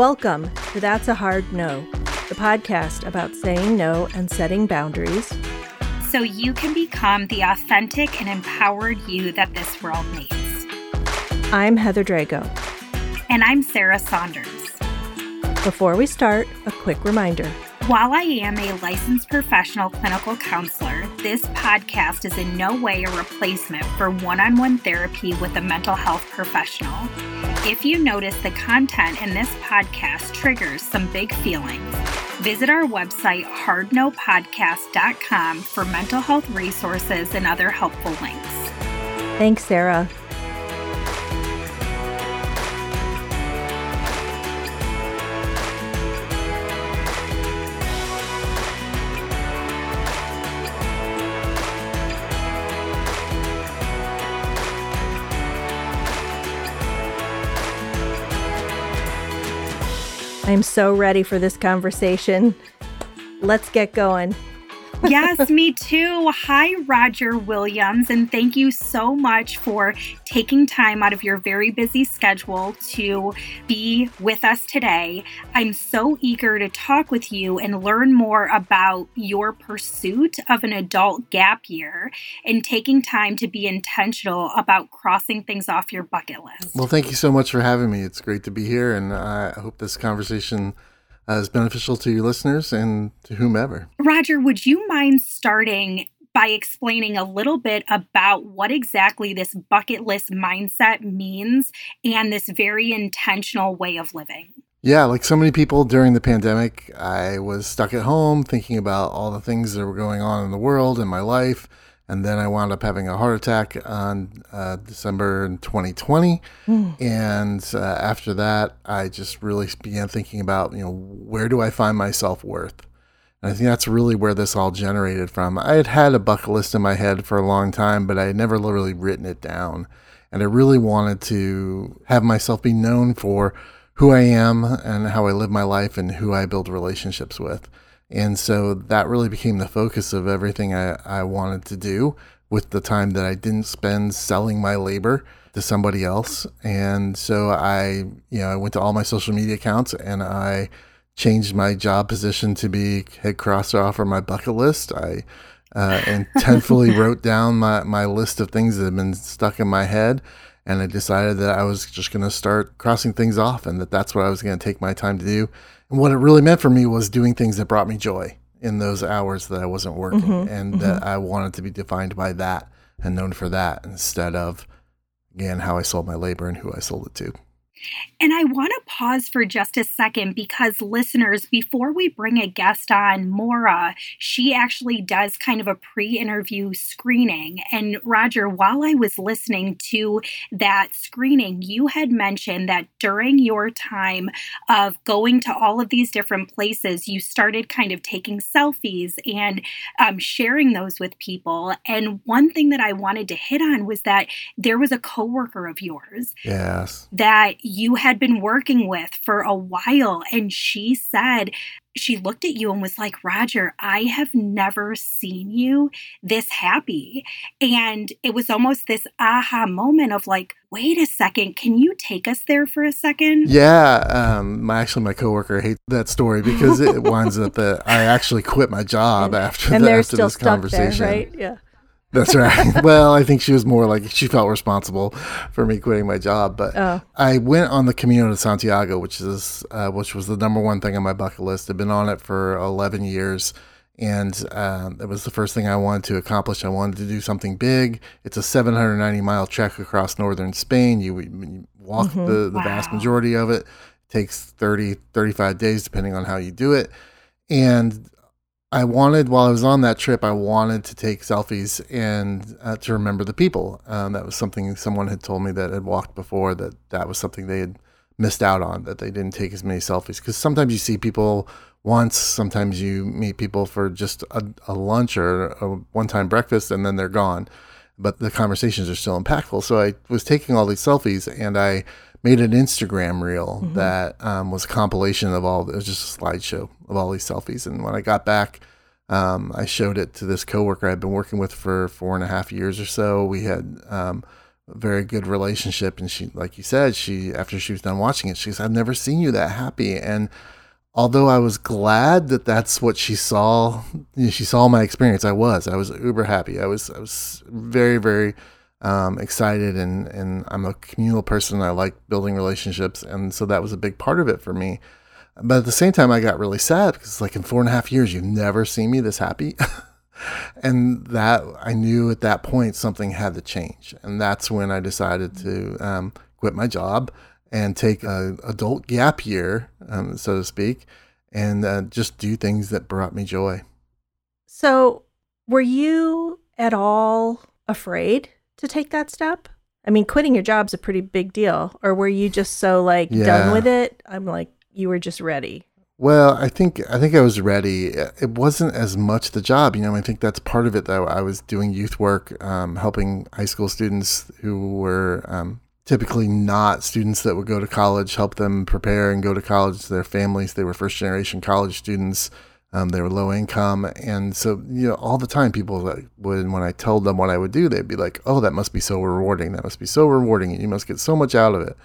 Welcome to That's a Hard No, the podcast about saying no and setting boundaries so you can become the authentic and empowered you that this world needs. I'm Heather Drago. And I'm Sarah Saunders. Before we start, a quick reminder. While I am a licensed professional clinical counselor, this podcast is in no way a replacement for one on one therapy with a mental health professional. If you notice the content in this podcast triggers some big feelings, visit our website, hardnopodcast.com, for mental health resources and other helpful links. Thanks, Sarah. I'm so ready for this conversation. Let's get going. Yes, me too. Hi, Roger Williams, and thank you so much for taking time out of your very busy schedule to be with us today. I'm so eager to talk with you and learn more about your pursuit of an adult gap year and taking time to be intentional about crossing things off your bucket list. Well, thank you so much for having me. It's great to be here, and I hope this conversation is beneficial to your listeners and to whomever. Roger, would you mind starting by explaining a little bit about what exactly this bucket list mindset means and this very intentional way of living? Yeah, like so many people during the pandemic, I was stuck at home thinking about all the things that were going on in the world and my life and then I wound up having a heart attack on uh, December 2020. Mm. And uh, after that, I just really began thinking about, you know, where do I find my self worth? And I think that's really where this all generated from. I had had a bucket list in my head for a long time, but I had never literally written it down. And I really wanted to have myself be known for who I am and how I live my life and who I build relationships with. And so that really became the focus of everything I, I wanted to do with the time that I didn't spend selling my labor to somebody else. And so I, you know, I went to all my social media accounts and I changed my job position to be head crosser off of my bucket list. I uh, intentfully wrote down my, my list of things that had been stuck in my head. And I decided that I was just going to start crossing things off and that that's what I was going to take my time to do and what it really meant for me was doing things that brought me joy in those hours that I wasn't working mm-hmm, and mm-hmm. that I wanted to be defined by that and known for that instead of, again, how I sold my labor and who I sold it to. And I want to pause for just a second because, listeners, before we bring a guest on, Mora, she actually does kind of a pre interview screening. And Roger, while I was listening to that screening, you had mentioned that during your time of going to all of these different places, you started kind of taking selfies and um, sharing those with people. And one thing that I wanted to hit on was that there was a coworker of yours. Yes. That you had been working with for a while. And she said, she looked at you and was like, Roger, I have never seen you this happy. And it was almost this aha moment of like, wait a second, can you take us there for a second? Yeah. Um, my, actually, my coworker hates that story because it winds up that I actually quit my job after, and the, they're after still this stuck conversation. There, right? Yeah. That's right. well, I think she was more like she felt responsible for me quitting my job. But oh. I went on the Camino de Santiago, which is uh, which was the number one thing on my bucket list. I've been on it for eleven years, and um, it was the first thing I wanted to accomplish. I wanted to do something big. It's a 790 mile trek across northern Spain. You, you walk mm-hmm. the, the wow. vast majority of it. it. Takes 30, 35 days depending on how you do it. And I wanted while I was on that trip, I wanted to take selfies and uh, to remember the people. Um, that was something someone had told me that had walked before that that was something they had missed out on that they didn't take as many selfies because sometimes you see people once, sometimes you meet people for just a, a lunch or a one-time breakfast and then they're gone, but the conversations are still impactful. So I was taking all these selfies and I made an Instagram reel mm-hmm. that um, was a compilation of all. It was just a slideshow of all these selfies. And when I got back, um, I showed it to this coworker I'd been working with for four and a half years or so. We had um, a very good relationship, and she, like you said, she after she was done watching it, she said, "I've never seen you that happy." And although I was glad that that's what she saw, you know, she saw my experience. I was, I was uber happy. I was, I was very, very um, excited and and I'm a communal person. I like building relationships, and so that was a big part of it for me. But at the same time, I got really sad because like in four and a half years, you've never seen me this happy. and that I knew at that point something had to change, and that's when I decided to um, quit my job and take a adult gap year, um, so to speak, and uh, just do things that brought me joy. So, were you at all afraid to take that step? I mean, quitting your job's a pretty big deal. Or were you just so like yeah. done with it? I'm like, you were just ready. Well, I think I think I was ready. It wasn't as much the job, you know. I think that's part of it. Though I was doing youth work, um, helping high school students who were um, typically not students that would go to college, help them prepare and go to college. Their families, they were first generation college students. Um, they were low income, and so you know all the time people would when I told them what I would do, they'd be like, "Oh, that must be so rewarding. That must be so rewarding. You must get so much out of it."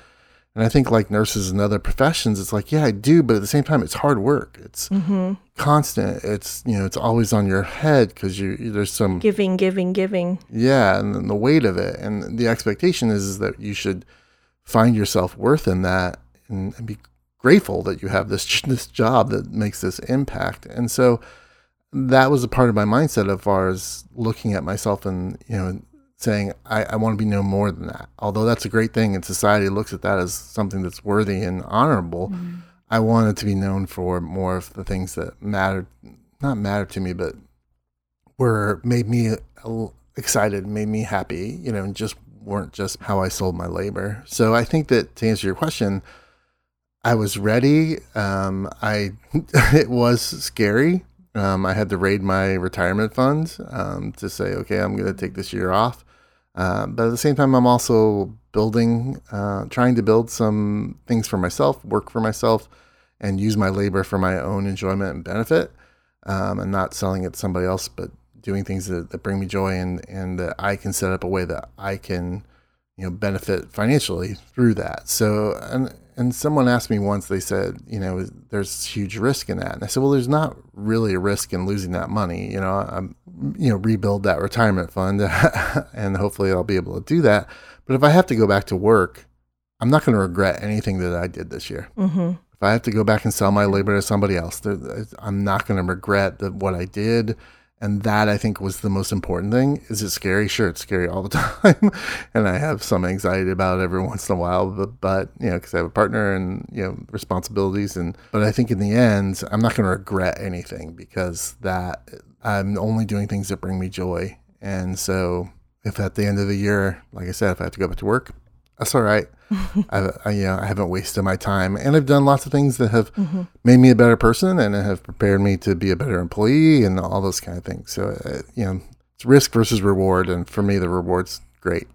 And I think like nurses and other professions, it's like, yeah, I do, but at the same time, it's hard work. It's mm-hmm. constant. It's you know, it's always on your head because you there's some giving, giving, giving. Yeah, and the weight of it, and the expectation is, is that you should find yourself worth in that and, and be grateful that you have this this job that makes this impact. And so that was a part of my mindset as far as looking at myself and you know saying I, I want to be no more than that. Although that's a great thing and society looks at that as something that's worthy and honorable, mm-hmm. I wanted to be known for more of the things that mattered not mattered to me, but were made me excited, made me happy, you know, and just weren't just how I sold my labor. So I think that to answer your question, I was ready. Um, I it was scary. Um, I had to raid my retirement funds um, to say, okay, I'm going to take this year off. Uh, but at the same time, I'm also building, uh, trying to build some things for myself, work for myself, and use my labor for my own enjoyment and benefit, um, and not selling it to somebody else, but doing things that, that bring me joy and and that I can set up a way that I can, you know, benefit financially through that. So and and someone asked me once, they said, you know, there's huge risk in that. And I said, well, there's not really a risk in losing that money. You know, I'm, you know, rebuild that retirement fund and hopefully I'll be able to do that. But if I have to go back to work, I'm not going to regret anything that I did this year. Mm-hmm. If I have to go back and sell my labor to somebody else, I'm not going to regret the, what I did and that I think was the most important thing. Is it scary? Sure, it's scary all the time, and I have some anxiety about it every once in a while. But, but you know, because I have a partner and you know responsibilities, and but I think in the end, I'm not going to regret anything because that I'm only doing things that bring me joy. And so, if at the end of the year, like I said, if I have to go back to work, that's all right. I, I, you know, I haven't wasted my time, and I've done lots of things that have mm-hmm. made me a better person and have prepared me to be a better employee and all those kind of things. So, uh, you know, it's risk versus reward, and for me, the reward's great.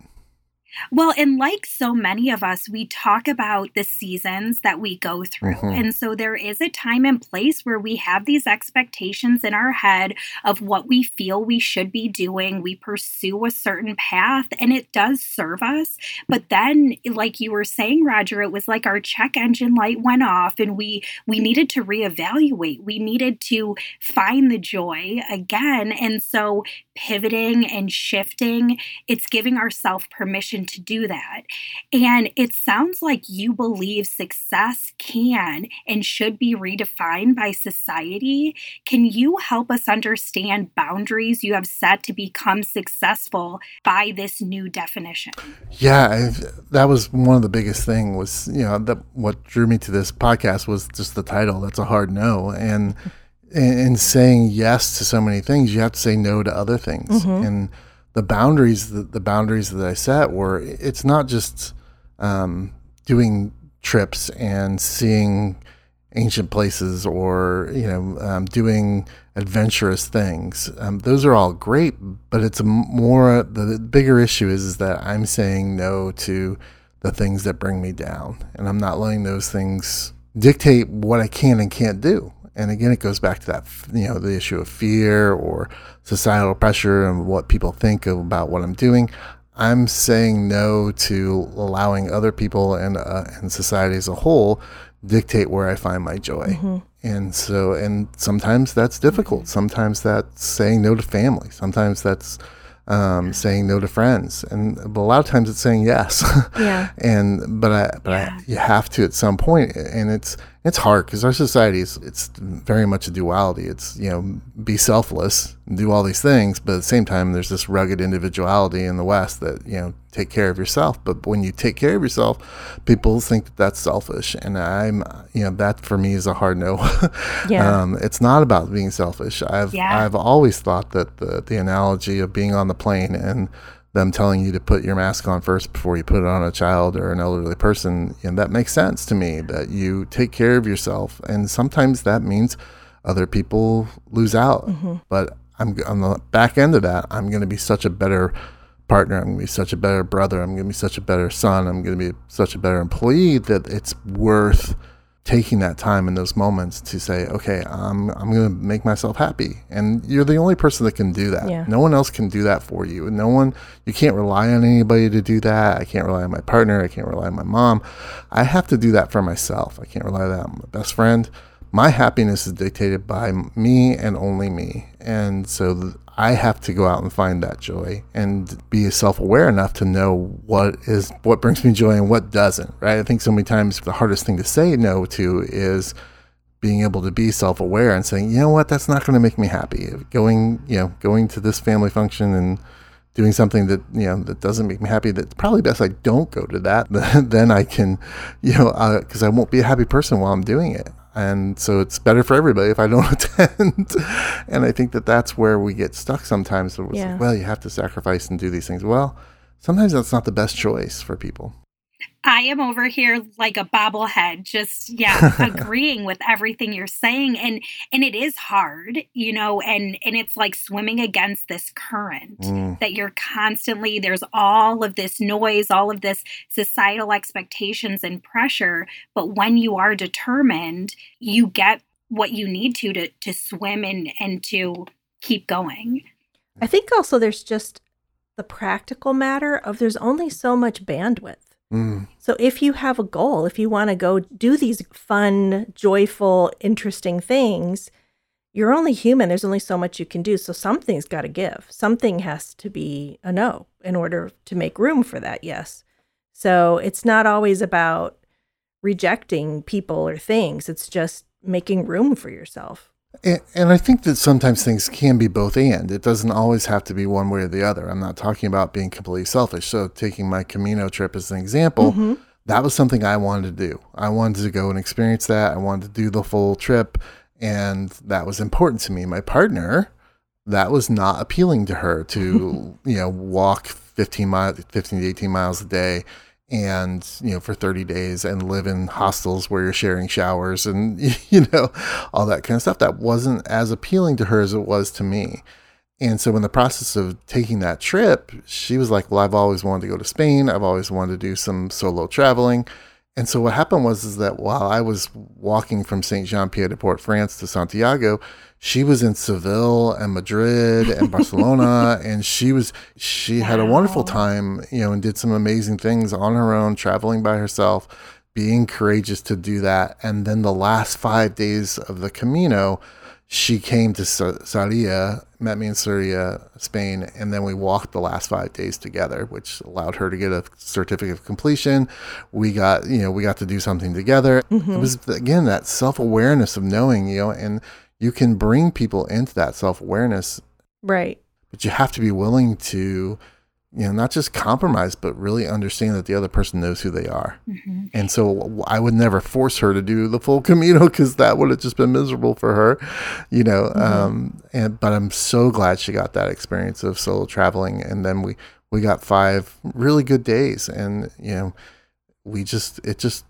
Well, and like so many of us, we talk about the seasons that we go through. Mm-hmm. And so there is a time and place where we have these expectations in our head of what we feel we should be doing. We pursue a certain path and it does serve us. But then, like you were saying, Roger, it was like our check engine light went off and we we needed to reevaluate. We needed to find the joy again. And so pivoting and shifting, it's giving ourselves permission to do that. And it sounds like you believe success can and should be redefined by society. Can you help us understand boundaries you have set to become successful by this new definition? Yeah, that was one of the biggest thing was, you know, that what drew me to this podcast was just the title. That's a hard no. And in, in, saying yes to so many things, you have to say no to other things. Mm-hmm. And the boundaries, the, the, boundaries that I set were, it's not just um, doing trips and seeing ancient places or you know um, doing adventurous things. Um, those are all great, but it's a more the bigger issue is, is that I'm saying no to the things that bring me down, and I'm not letting those things dictate what I can and can't do. And again, it goes back to that you know the issue of fear or societal pressure and what people think about what I'm doing. I'm saying no to allowing other people and uh, and society as a whole dictate where I find my joy. Mm-hmm. And so, and sometimes that's difficult. Sometimes that's saying no to family. Sometimes that's um, saying no to friends, and but a lot of times it's saying yes. Yeah. and but I but yeah. I, you have to at some point, and it's it's hard because our society is it's very much a duality. It's you know be selfless and do all these things, but at the same time there's this rugged individuality in the West that you know take care of yourself. But when you take care of yourself, people think that that's selfish, and I'm you know that for me is a hard no. yeah. Um, it's not about being selfish. I've yeah. I've always thought that the the analogy of being on the plane and them telling you to put your mask on first before you put it on a child or an elderly person, and that makes sense to me that you take care of yourself. And sometimes that means other people lose out. Mm-hmm. But I'm on the back end of that, I'm going to be such a better partner. I'm going to be such a better brother. I'm going to be such a better son. I'm going to be such a better employee that it's worth taking that time in those moments to say, okay, I'm I'm going to make myself happy, and you're the only person that can do that. Yeah. No one else can do that for you. No one, you can't rely on anybody to do that. I can't rely on my partner. I can't rely on my mom. I have to do that for myself. I can't rely on that on my best friend. My happiness is dictated by me and only me, and so I have to go out and find that joy and be self-aware enough to know what is what brings me joy and what doesn't. Right? I think so many times the hardest thing to say no to is being able to be self-aware and saying, you know what, that's not going to make me happy. Going, you know, going to this family function and doing something that you know that doesn't make me happy that's probably best i don't go to that then i can you know because uh, i won't be a happy person while i'm doing it and so it's better for everybody if I don't attend. and I think that that's where we get stuck sometimes. Yeah. Like, well, you have to sacrifice and do these things. Well, sometimes that's not the best choice for people. I am over here like a bobblehead, just yeah, agreeing with everything you're saying. And and it is hard, you know, and and it's like swimming against this current mm. that you're constantly there's all of this noise, all of this societal expectations and pressure. But when you are determined, you get what you need to to to swim and and to keep going. I think also there's just the practical matter of there's only so much bandwidth Mm. So if you have a goal, if you want to go do these fun, joyful, interesting things, you're only human. There's only so much you can do. So something's got to give. Something has to be a no in order to make room for that yes. So it's not always about rejecting people or things. It's just making room for yourself. And, and, I think that sometimes things can be both and. It doesn't always have to be one way or the other. I'm not talking about being completely selfish. So, taking my Camino trip as an example, mm-hmm. that was something I wanted to do. I wanted to go and experience that. I wanted to do the full trip. And that was important to me. My partner, that was not appealing to her to, you know, walk 15 miles, 15 to 18 miles a day and you know for 30 days and live in hostels where you're sharing showers and you know all that kind of stuff. That wasn't as appealing to her as it was to me. And so in the process of taking that trip she was like well i've always wanted to go to spain. I've always wanted to do some solo traveling. And so what happened was is that while i was walking from saint jean pied de port france to santiago she was in Seville and Madrid and Barcelona, and she was she wow. had a wonderful time, you know, and did some amazing things on her own, traveling by herself, being courageous to do that. And then the last five days of the Camino, she came to Sarria, met me in Sarria, Spain, and then we walked the last five days together, which allowed her to get a certificate of completion. We got, you know, we got to do something together. Mm-hmm. It was again that self awareness of knowing, you know, and you can bring people into that self awareness. Right. But you have to be willing to you know, not just compromise, but really understand that the other person knows who they are. Mm-hmm. And so I would never force her to do the full Camino because that would have just been miserable for her, you know. Mm-hmm. Um, and but I'm so glad she got that experience of solo traveling, and then we we got five really good days, and you know, we just it just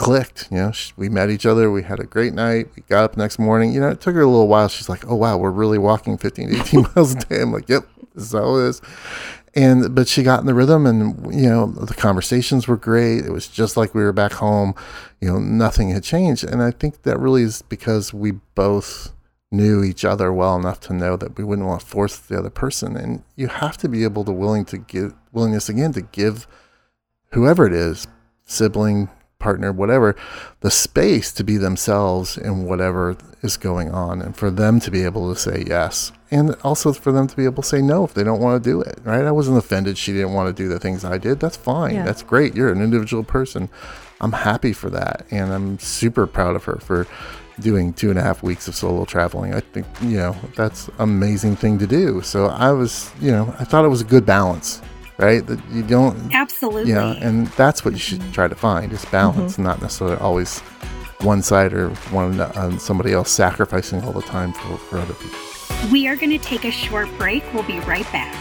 clicked. You know, we met each other. We had a great night. We got up next morning. You know, it took her a little while. She's like, "Oh wow, we're really walking 15, 18 miles a day." I'm like, "Yep, this is how it is." And but she got in the rhythm, and you know, the conversations were great. It was just like we were back home. You know, nothing had changed, and I think that really is because we both knew each other well enough to know that we wouldn't want to force the other person. And you have to be able to willing to give willingness again to give whoever it is, sibling, partner, whatever, the space to be themselves in whatever is going on and for them to be able to say yes. And also for them to be able to say no if they don't want to do it, right? I wasn't offended she didn't want to do the things I did. That's fine. Yeah. That's great. You're an individual person. I'm happy for that. And I'm super proud of her for doing two and a half weeks of solo traveling. I think, you know, that's amazing thing to do. So I was, you know, I thought it was a good balance right? That you don't absolutely, yeah, and that's what you should try to find is balance, mm-hmm. not necessarily always one side or one uh, somebody else sacrificing all the time for, for other people. We are going to take a short break. We'll be right back.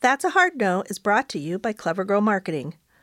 That's a Hard No is brought to you by Clever Girl Marketing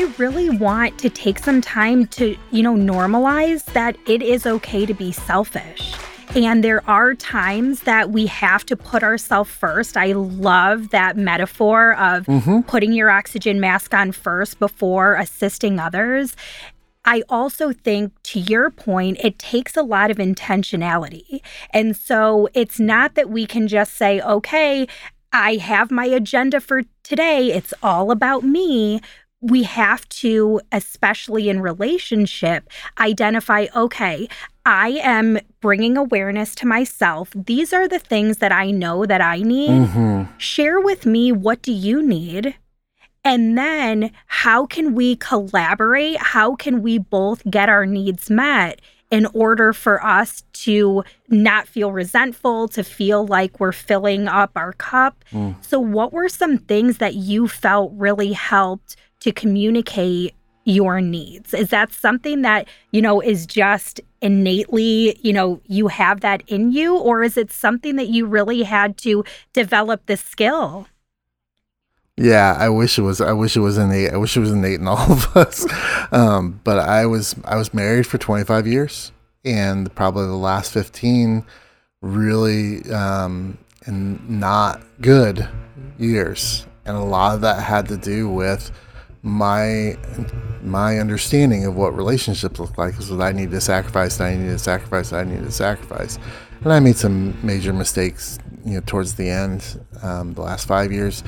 I really want to take some time to, you know, normalize that it is okay to be selfish. And there are times that we have to put ourselves first. I love that metaphor of mm-hmm. putting your oxygen mask on first before assisting others. I also think, to your point, it takes a lot of intentionality. And so it's not that we can just say, okay, I have my agenda for today. It's all about me we have to, especially in relationship, identify okay, I am bringing awareness to myself. These are the things that I know that I need. Mm-hmm. Share with me what do you need? And then how can we collaborate? How can we both get our needs met in order for us to not feel resentful, to feel like we're filling up our cup? Mm. So, what were some things that you felt really helped to communicate your needs? Is that something that, you know, is just innately, you know, you have that in you? Or is it something that you really had to develop the skill? Yeah, I wish it was. I wish it was innate. I wish it was innate in all of us. Um, but I was I was married for 25 years, and probably the last 15 really um, and not good years, and a lot of that had to do with my my understanding of what relationships look like is that I need to sacrifice, I need to sacrifice, I need to sacrifice. And I made some major mistakes you know towards the end, um, the last five years.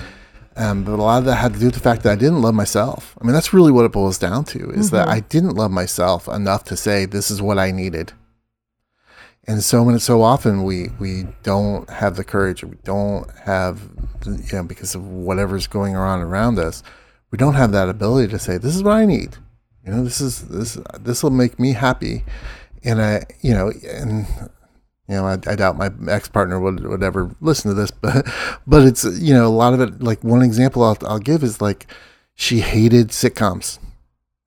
Um, but a lot of that had to do with the fact that I didn't love myself. I mean, that's really what it boils down to is mm-hmm. that I didn't love myself enough to say this is what I needed. And so many, so often we we don't have the courage, or we don't have, you know, because of whatever's going on around us, we don't have that ability to say this is what I need. You know, this is this this will make me happy, and I, you know, and you know, I, I doubt my ex partner would, would ever listen to this, but but it's you know a lot of it. Like one example I'll, I'll give is like she hated sitcoms.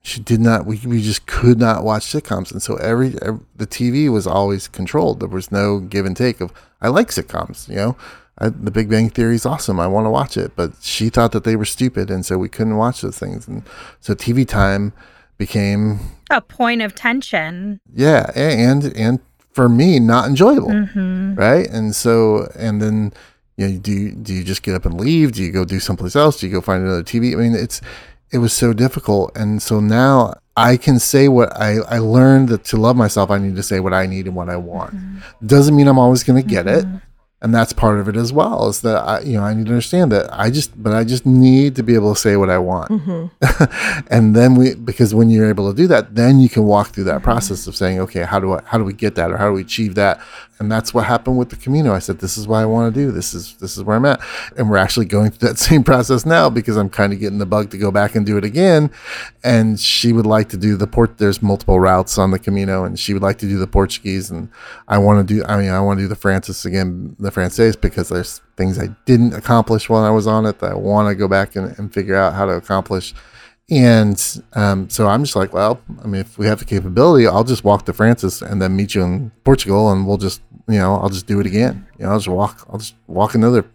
She did not. We, we just could not watch sitcoms, and so every, every the TV was always controlled. There was no give and take of I like sitcoms. You know, I, the Big Bang Theory is awesome. I want to watch it, but she thought that they were stupid, and so we couldn't watch those things. And so TV time became a point of tension. Yeah, and and for me not enjoyable mm-hmm. right and so and then you know do you, do you just get up and leave do you go do someplace else do you go find another tv i mean it's it was so difficult and so now i can say what i i learned that to love myself i need to say what i need and what i want mm-hmm. doesn't mean i'm always going to get mm-hmm. it and that's part of it as well is that I, you know I need to understand that I just but I just need to be able to say what I want mm-hmm. and then we because when you're able to do that then you can walk through that mm-hmm. process of saying okay how do I how do we get that or how do we achieve that and that's what happened with the Camino. I said, "This is what I want to do. This is this is where I'm at." And we're actually going through that same process now because I'm kind of getting the bug to go back and do it again. And she would like to do the port. There's multiple routes on the Camino, and she would like to do the Portuguese, and I want to do. I mean, I want to do the Francis again, the Francaise, because there's things I didn't accomplish when I was on it that I want to go back and, and figure out how to accomplish and um, so I'm just like, well, I mean, if we have the capability, I'll just walk to Francis and then meet you in Portugal, and we'll just, you know, I'll just do it again. You know, I'll just walk. I'll just walk another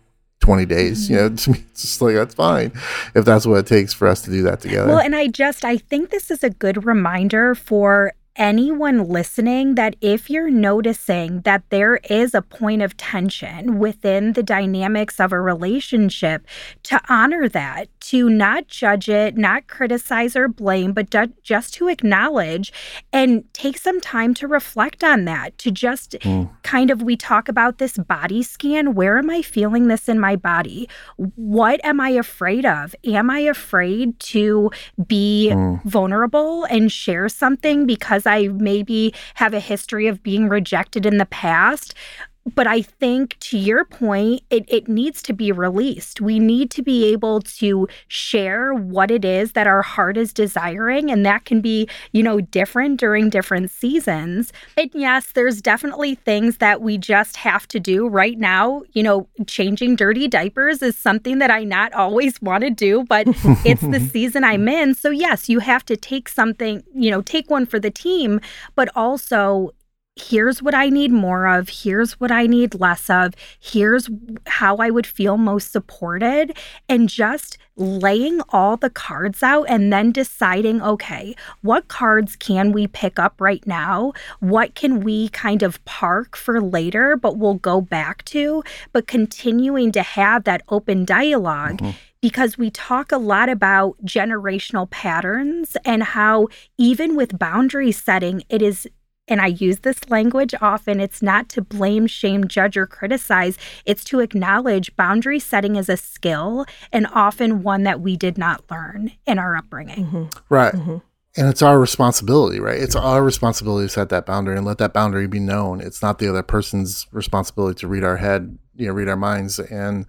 20 days. You know, to me, it's just like that's fine if that's what it takes for us to do that together. Well, and I just I think this is a good reminder for anyone listening that if you're noticing that there is a point of tension within the dynamics of a relationship, to honor that, to not judge it, not criticize or blame, but just to acknowledge and take some time to reflect on that, to just mm. kind of, we talk about this body scan. Where am I feeling this in my body? What am I afraid of? Am I afraid to be mm. vulnerable and share something because because I maybe have a history of being rejected in the past. But I think to your point, it, it needs to be released. We need to be able to share what it is that our heart is desiring. And that can be, you know, different during different seasons. And yes, there's definitely things that we just have to do right now. You know, changing dirty diapers is something that I not always want to do, but it's the season I'm in. So, yes, you have to take something, you know, take one for the team, but also here's what I need more of, here's what I need less of, here's how I would feel most supported, and just laying all the cards out and then deciding, okay, what cards can we pick up right now? What can we kind of park for later, but we'll go back to? But continuing to have that open dialog mm-hmm because we talk a lot about generational patterns and how even with boundary setting it is and I use this language often, it's not to blame, shame, judge, or criticize. It's to acknowledge boundary setting is a skill and often one that we did not learn in our upbringing. Mm-hmm. Right. Mm-hmm. And it's our responsibility, right? It's our responsibility to set that boundary and let that boundary be known. It's not the other person's responsibility to read our head, you know, read our minds and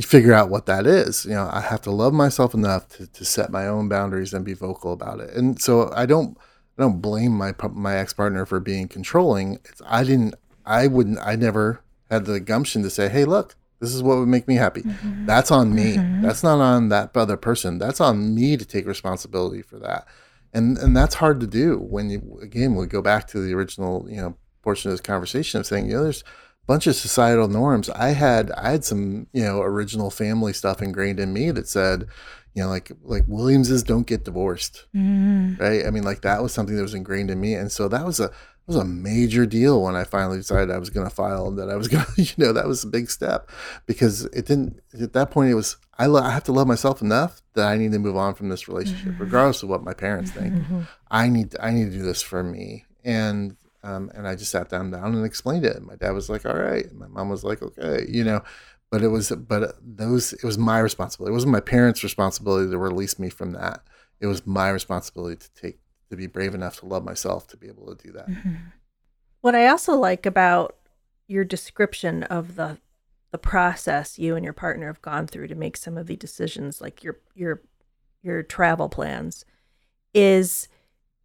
figure out what that is. You know, I have to love myself enough to, to set my own boundaries and be vocal about it. And so I don't I don't blame my my ex partner for being controlling. It's, I didn't. I wouldn't. I never had the gumption to say, "Hey, look, this is what would make me happy." Mm-hmm. That's on me. Mm-hmm. That's not on that other person. That's on me to take responsibility for that. And and that's hard to do when you again we go back to the original you know portion of this conversation of saying you know there's a bunch of societal norms. I had I had some you know original family stuff ingrained in me that said you know, like like Williamses don't get divorced, mm. right? I mean, like that was something that was ingrained in me, and so that was a was a major deal when I finally decided I was going to file and that I was going to, you know, that was a big step because it didn't at that point it was I, lo- I have to love myself enough that I need to move on from this relationship, mm-hmm. regardless of what my parents think. Mm-hmm. I need I need to do this for me, and Um, and I just sat down down and explained it. My dad was like, "All right." My mom was like, "Okay," you know. But it was, but those, it was my responsibility. It wasn't my parents' responsibility to release me from that. It was my responsibility to take, to be brave enough to love myself to be able to do that. Mm-hmm. What I also like about your description of the the process you and your partner have gone through to make some of the decisions like your your your travel plans is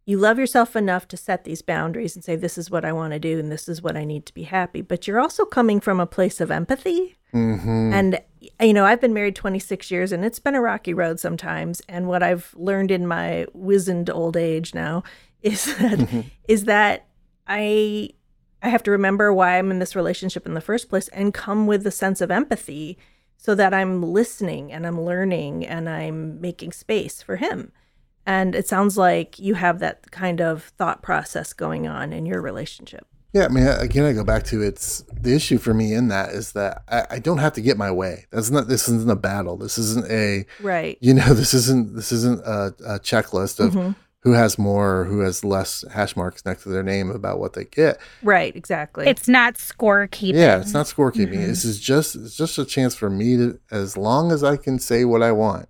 you love yourself enough to set these boundaries and say this is what I want to do and this is what I need to be happy but you're also coming from a place of empathy mm-hmm. and you know I've been married 26 years and it's been a rocky road sometimes and what I've learned in my wizened old age now is that mm-hmm. is that I I have to remember why I'm in this relationship in the first place and come with a sense of empathy so that I'm listening and I'm learning and I'm making space for him. And it sounds like you have that kind of thought process going on in your relationship. Yeah, I mean, again, I go back to it's the issue for me in that is that I, I, don't have to get my way. That's not. This isn't a battle. This isn't a right. You know, this isn't this isn't a, a checklist of mm-hmm who has more, who has less hash marks next to their name about what they get. Right, exactly. It's not scorekeeping. Yeah, it's not scorekeeping. Mm-hmm. This is just it's just a chance for me to, as long as I can say what I want,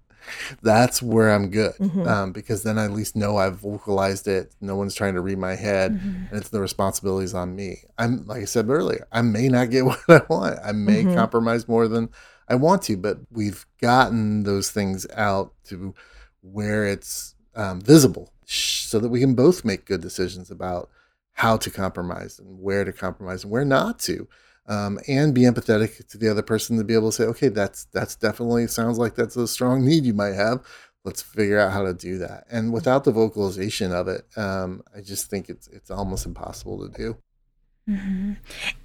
that's where I'm good. Mm-hmm. Um, because then I at least know I've vocalized it. No one's trying to read my head, mm-hmm. and it's the responsibilities on me. I'm like I said earlier, I may not get what I want. I may mm-hmm. compromise more than I want to, but we've gotten those things out to where it's um, visible so that we can both make good decisions about how to compromise and where to compromise and where not to. Um, and be empathetic to the other person to be able to say, okay, that's that's definitely sounds like that's a strong need you might have. Let's figure out how to do that. And without the vocalization of it, um, I just think it's it's almost impossible to do. Mm-hmm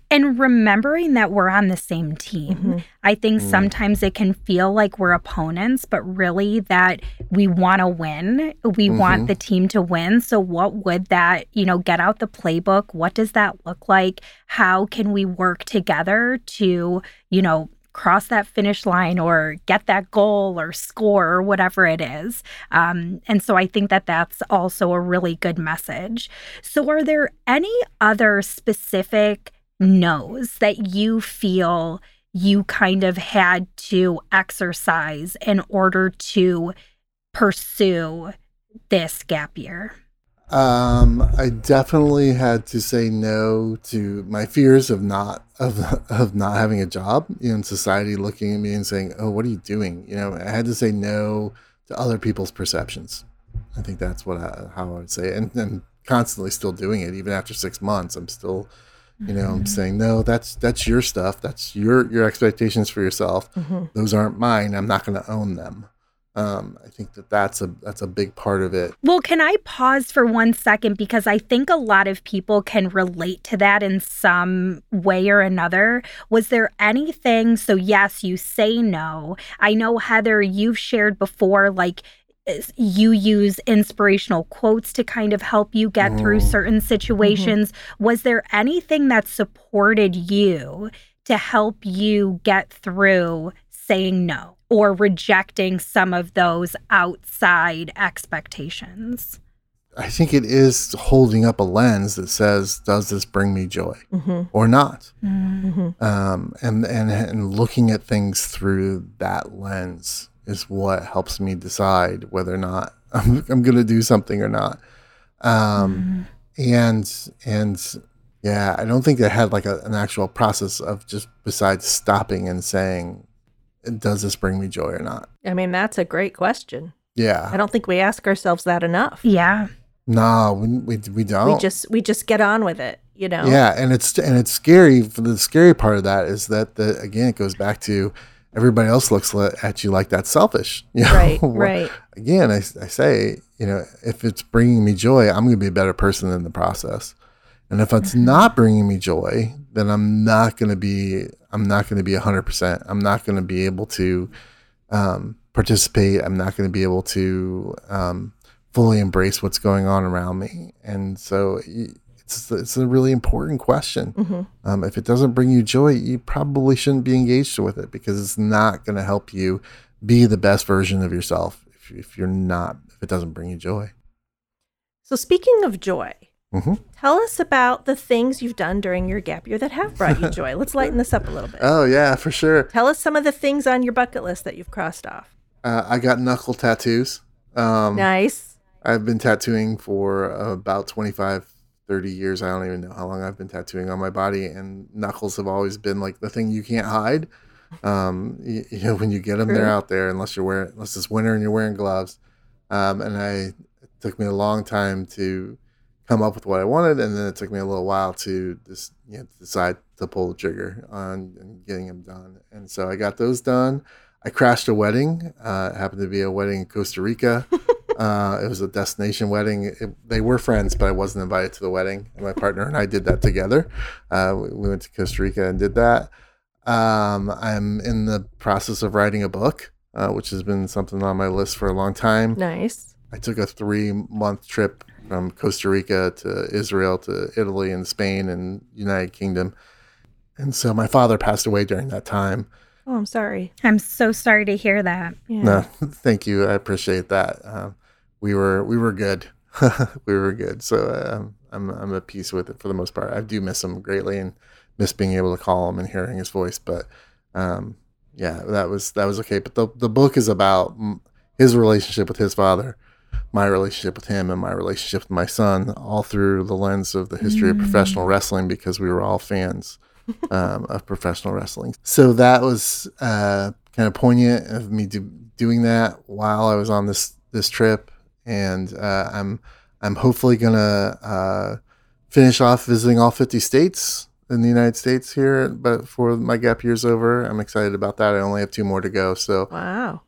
and remembering that we're on the same team. Mm-hmm. I think mm. sometimes it can feel like we're opponents, but really that we want to win. We mm-hmm. want the team to win. So, what would that, you know, get out the playbook? What does that look like? How can we work together to, you know, cross that finish line or get that goal or score or whatever it is. Um, and so I think that that's also a really good message. So, are there any other specific knows that you feel you kind of had to exercise in order to pursue this gap year? Um, I definitely had to say no to my fears of not of of not having a job. You know, in society looking at me and saying, "Oh, what are you doing?" You know, I had to say no to other people's perceptions. I think that's what I, how I would say, and and constantly still doing it even after six months. I'm still you know, I'm mm-hmm. saying no. That's that's your stuff. That's your your expectations for yourself. Mm-hmm. Those aren't mine. I'm not going to own them. Um, I think that that's a that's a big part of it. Well, can I pause for one second because I think a lot of people can relate to that in some way or another. Was there anything? So yes, you say no. I know Heather, you've shared before, like you use inspirational quotes to kind of help you get mm. through certain situations. Mm-hmm. Was there anything that supported you to help you get through saying no or rejecting some of those outside expectations? I think it is holding up a lens that says, "Does this bring me joy mm-hmm. or not?" Mm-hmm. Um, and and and looking at things through that lens is what helps me decide whether or not I'm, I'm going to do something or not. Um, mm-hmm. And and yeah, I don't think I had like a, an actual process of just besides stopping and saying, "Does this bring me joy or not?" I mean, that's a great question. Yeah, I don't think we ask ourselves that enough. Yeah. No, we, we, we don't. We just we just get on with it, you know. Yeah, and it's and it's scary. The scary part of that is that the again it goes back to everybody else looks at you like that's selfish. You know? Right, right. Again, I, I say, you know, if it's bringing me joy, I'm going to be a better person in the process. And if it's mm-hmm. not bringing me joy, then I'm not going to be, I'm not going to be 100%. I'm not going to be able to um, participate. I'm not going to be able to um, fully embrace what's going on around me. And so it's it's a really important question. Mm-hmm. Um, if it doesn't bring you joy, you probably shouldn't be engaged with it because it's not going to help you be the best version of yourself if, if you're not if it doesn't bring you joy. So speaking of joy, Mm-hmm. Tell us about the things you've done during your gap year that have brought you joy. Let's lighten this up a little bit. Oh yeah, for sure. Tell us some of the things on your bucket list that you've crossed off. Uh, I got knuckle tattoos. Um, nice. I've been tattooing for about 25, 30 years. I don't even know how long I've been tattooing on my body, and knuckles have always been like the thing you can't hide. Um, you, you know, when you get them, True. they're out there unless you're wearing, unless it's winter and you're wearing gloves. Um, and I, it took me a long time to come up with what I wanted, and then it took me a little while to just you know, decide to pull the trigger on and getting them done. And so I got those done. I crashed a wedding. Uh, it happened to be a wedding in Costa Rica. uh, it was a destination wedding. It, they were friends, but I wasn't invited to the wedding. And my partner and I did that together. Uh, we, we went to Costa Rica and did that. Um, I'm in the process of writing a book, uh, which has been something on my list for a long time. Nice. I took a three month trip from Costa Rica to Israel to Italy and Spain and United Kingdom. And so my father passed away during that time. Oh, I'm sorry. I'm so sorry to hear that. Yeah. No, thank you. I appreciate that. Um, we were we were good. we were good. So um, I'm I'm at peace with it for the most part. I do miss him greatly and miss being able to call him and hearing his voice. But um, yeah, that was that was okay. But the the book is about mm, his relationship with his father, my relationship with him, and my relationship with my son, all through the lens of the history of professional wrestling because we were all fans um, of professional wrestling. So that was uh, kind of poignant of me do, doing that while I was on this this trip, and uh, I'm I'm hopefully gonna uh, finish off visiting all 50 states in the United States here. But before my gap year's over, I'm excited about that. I only have two more to go, so Wow.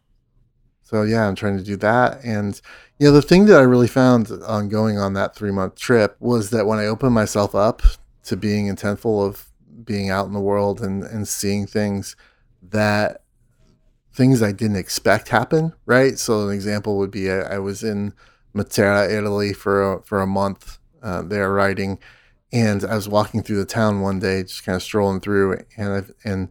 so yeah, I'm trying to do that. And you know, the thing that I really found on going on that three month trip was that when I opened myself up to being intentful of being out in the world and, and seeing things that things I didn't expect happen, right? So an example would be I, I was in Matera, Italy for a, for a month uh, there writing, and I was walking through the town one day, just kind of strolling through, and I, and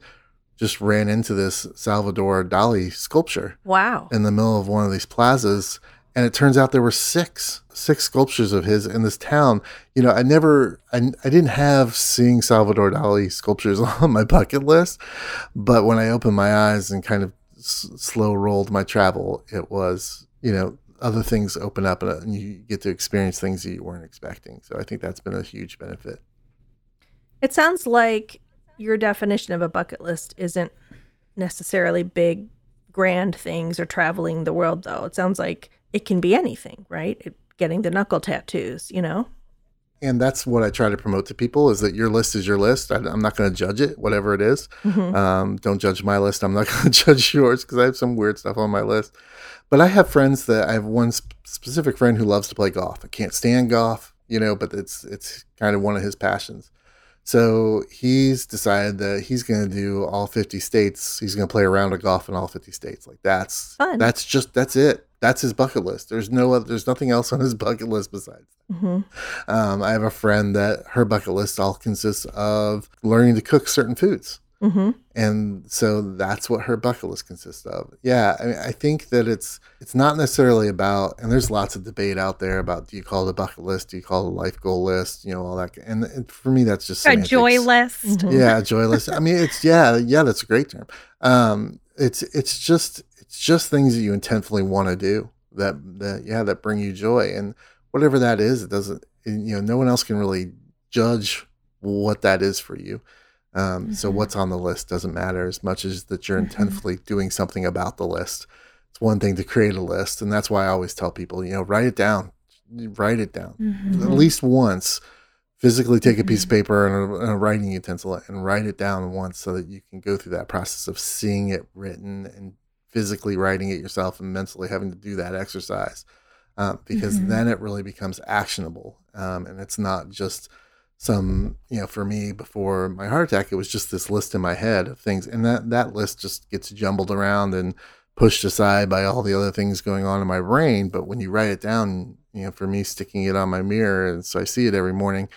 just ran into this Salvador Dali sculpture Wow. in the middle of one of these plazas and it turns out there were six six sculptures of his in this town you know i never i, I didn't have seeing salvador dali sculptures on my bucket list but when i opened my eyes and kind of slow rolled my travel it was you know other things open up and, uh, and you get to experience things that you weren't expecting so i think that's been a huge benefit It sounds like your definition of a bucket list isn't necessarily big, grand things or traveling the world, though. It sounds like it can be anything, right? It, getting the knuckle tattoos, you know? And that's what I try to promote to people is that your list is your list. I, am not going to judge it, whatever it is. Mhm. Um, don't judge my list. I'm not going to judge yours because I have some weird stuff on my list. But I have friends that I have one sp- specific friend who loves to play golf. I can't stand golf, you know, but it's it's kind of one of his passions. So he's decided that he's going to do all 50 states. He's going to play a round of golf in all 50 states. Like that's Fun. that's just that's it. That's his bucket list. There's no other, there's nothing else on his bucket list besides. hmm Um, I have a friend that her bucket list all consists of learning to cook certain foods. hmm And so that's what her bucket list consists of. Yeah, I, mean, I think that it's it's not necessarily about, and there's lots of debate out there about do you call it a bucket list, do you call it a life goal list, you know, all that. And, and for me, that's just A joy semantics. list. Mhm. Yeah, joy list. I mean, it's yeah, yeah, that's a great term. Um, it's it's just it's just things that you intentionally want to do that that yeah that bring you joy, and whatever that is, it doesn't. You know, no one else can really judge what that is for you. Um, So Mhm. what's on the list doesn't matter as much as that you're Mhm. intentionally doing something about the list. It's one thing to create a list, and that's why I always tell people, you know, write it down, write it down Mhm. at least once physically take a piece of paper and a, and a writing utensil and write it down once so that you can go through that process of seeing it written and physically writing it yourself and mentally having to do that exercise um, because Mhm. then it really becomes actionable um, and it's not just some you know for me before my heart attack it was just this list in my head of things and that that list just gets jumbled around and pushed aside by all the other things going on in my brain but when you write it down you know for me sticking it on my mirror and so i see it every morning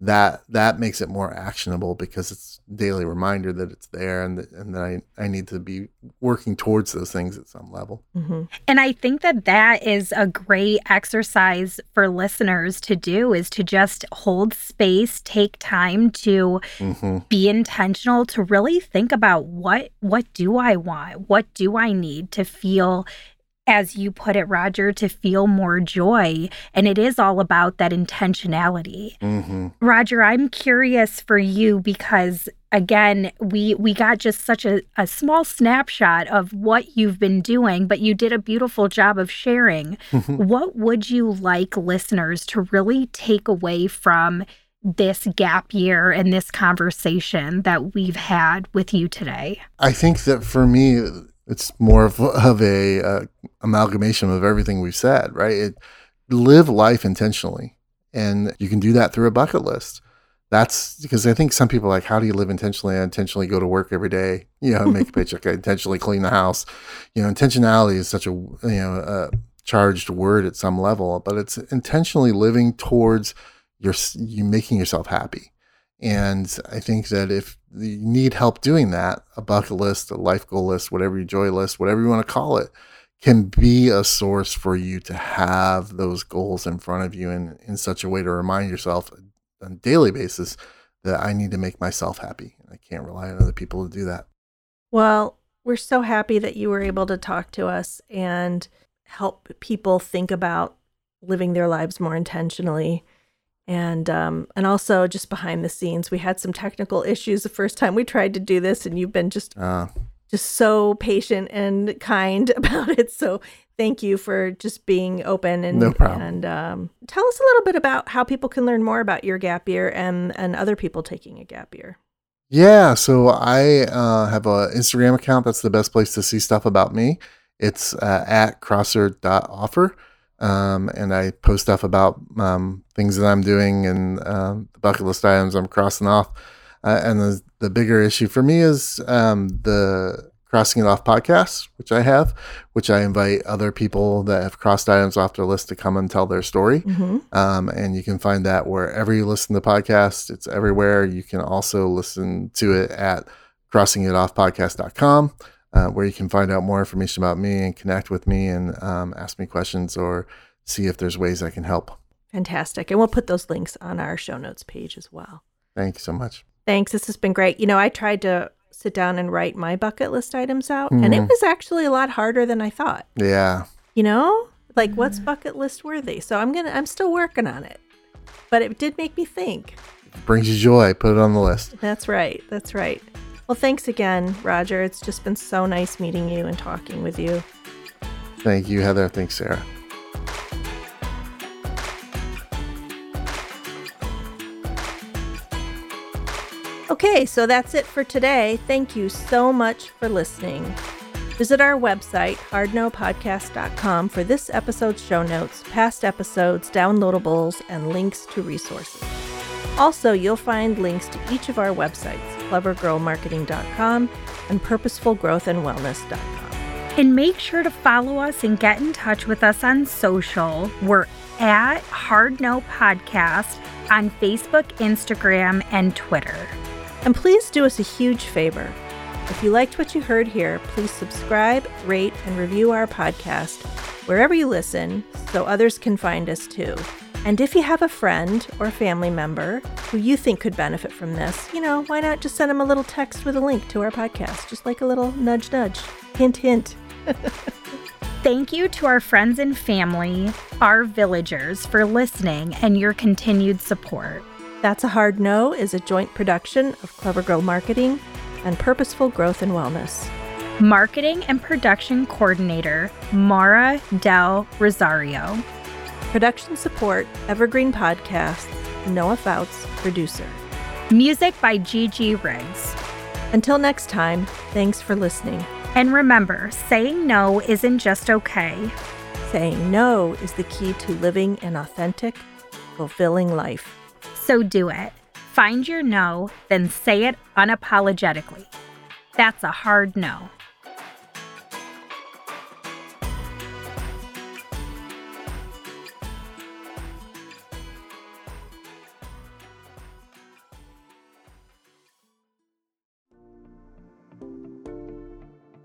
that that makes it more actionable because it's daily reminder that it's there and that, and that I, I need to be working towards those things at some level. Mm-hmm. And I think that that is a great exercise for listeners to do is to just hold space, take time to mm-hmm. be intentional to really think about what what do I want? What do I need to feel as you put it, Roger, to feel more joy. And it is all about that intentionality. Mm-hmm. Roger, I'm curious for you because again, we we got just such a, a small snapshot of what you've been doing, but you did a beautiful job of sharing. Mm-hmm. what would you like listeners to really take away from this gap year and this conversation that we've had with you today? I think that for me, it's more of, of a uh, amalgamation of everything we've said, right? It, live life intentionally, and you can do that through a bucket list. That's because I think some people are like, how do you live intentionally? I intentionally go to work every day, you know, make a paycheck. I intentionally clean the house. You know, intentionality is such a you know a charged word at some level, but it's intentionally living towards your you making yourself happy. And I think that if you need help doing that, a bucket list, a life goal list, whatever your joy list, whatever you want to call it, can be a source for you to have those goals in front of you in, in such a way to remind yourself on a daily basis that I need to make myself happy. I can't rely on other people to do that. Well, we're so happy that you were able to talk to us and help people think about living their lives more intentionally and um, and also just behind the scenes, we had some technical issues the first time we tried to do this, and you've been just uh. just so patient and kind about it. So thank you for just being open and no problem. and um, tell us a little bit about how people can learn more about your gap year and and other people taking a gap year. Yeah, so I uh, have an Instagram account. That's the best place to see stuff about me. It's uh, at crosser.offer. Um, and I post stuff about um, things that I'm doing and uh, the bucket list items I'm crossing off. Uh, and the, the bigger issue for me is um, the Crossing It Off podcast, which I have, which I invite other people that have crossed items off their list to come and tell their story. Mm-hmm. Um, and you can find that wherever you listen to podcasts, it's everywhere. You can also listen to it at crossingitoffpodcast.com uh, where you can find out more information about me and connect with me and um, ask me questions or see if there's ways I can help. Fantastic. And we'll put those links on our show notes page as well. Thank you so much. Thanks. This has been great. You know, I tried to sit down and write my bucket list items out, mm. and it mm-hmm. was actually a lot harder than I thought. Yeah. You know, like what's bucket list worthy? So I'm going to, I'm still working on it, but it did make me think. brings you joy. Put it on the list. That's right. That's right. Well, thanks again, Roger. It's just been so nice meeting you and talking with you. Thank you, Heather. Thanks, Sarah. Okay, so that's it for today. Thank you so much for listening. Visit our website, hardnopodcast.com, for this episode's show notes, past episodes, downloadables, and links to resources. Also, you'll find links to each of our websites clevergirlmarketing.com and purposefulgrowthandwellness.com. And make sure to follow us and get in touch with us on social. We're at Hard No Podcast on Facebook, Instagram, and Twitter. And please do us a huge favor. If you liked what you heard here, please subscribe, rate, and review our podcast wherever you listen so others can find us too. And if you have a friend or family member who you think could benefit from this, you know, why not just send them a little text with a link to our podcast? Just like a little nudge, nudge. Hint, hint. Thank you to our friends and family, our villagers, for listening and your continued support. That's a Hard No is a joint production of Clever Girl Marketing and Purposeful Growth and Wellness. Marketing and Production Coordinator, Mara Del Rosario. Production support, Evergreen Podcasts, Noah Fouts, producer. Music by Gigi Riggs. Until next time, thanks for listening. And remember, saying no isn't just okay. Saying no is the key to living an authentic, fulfilling life. So do it. Find your no, then say it unapologetically. That's a hard no.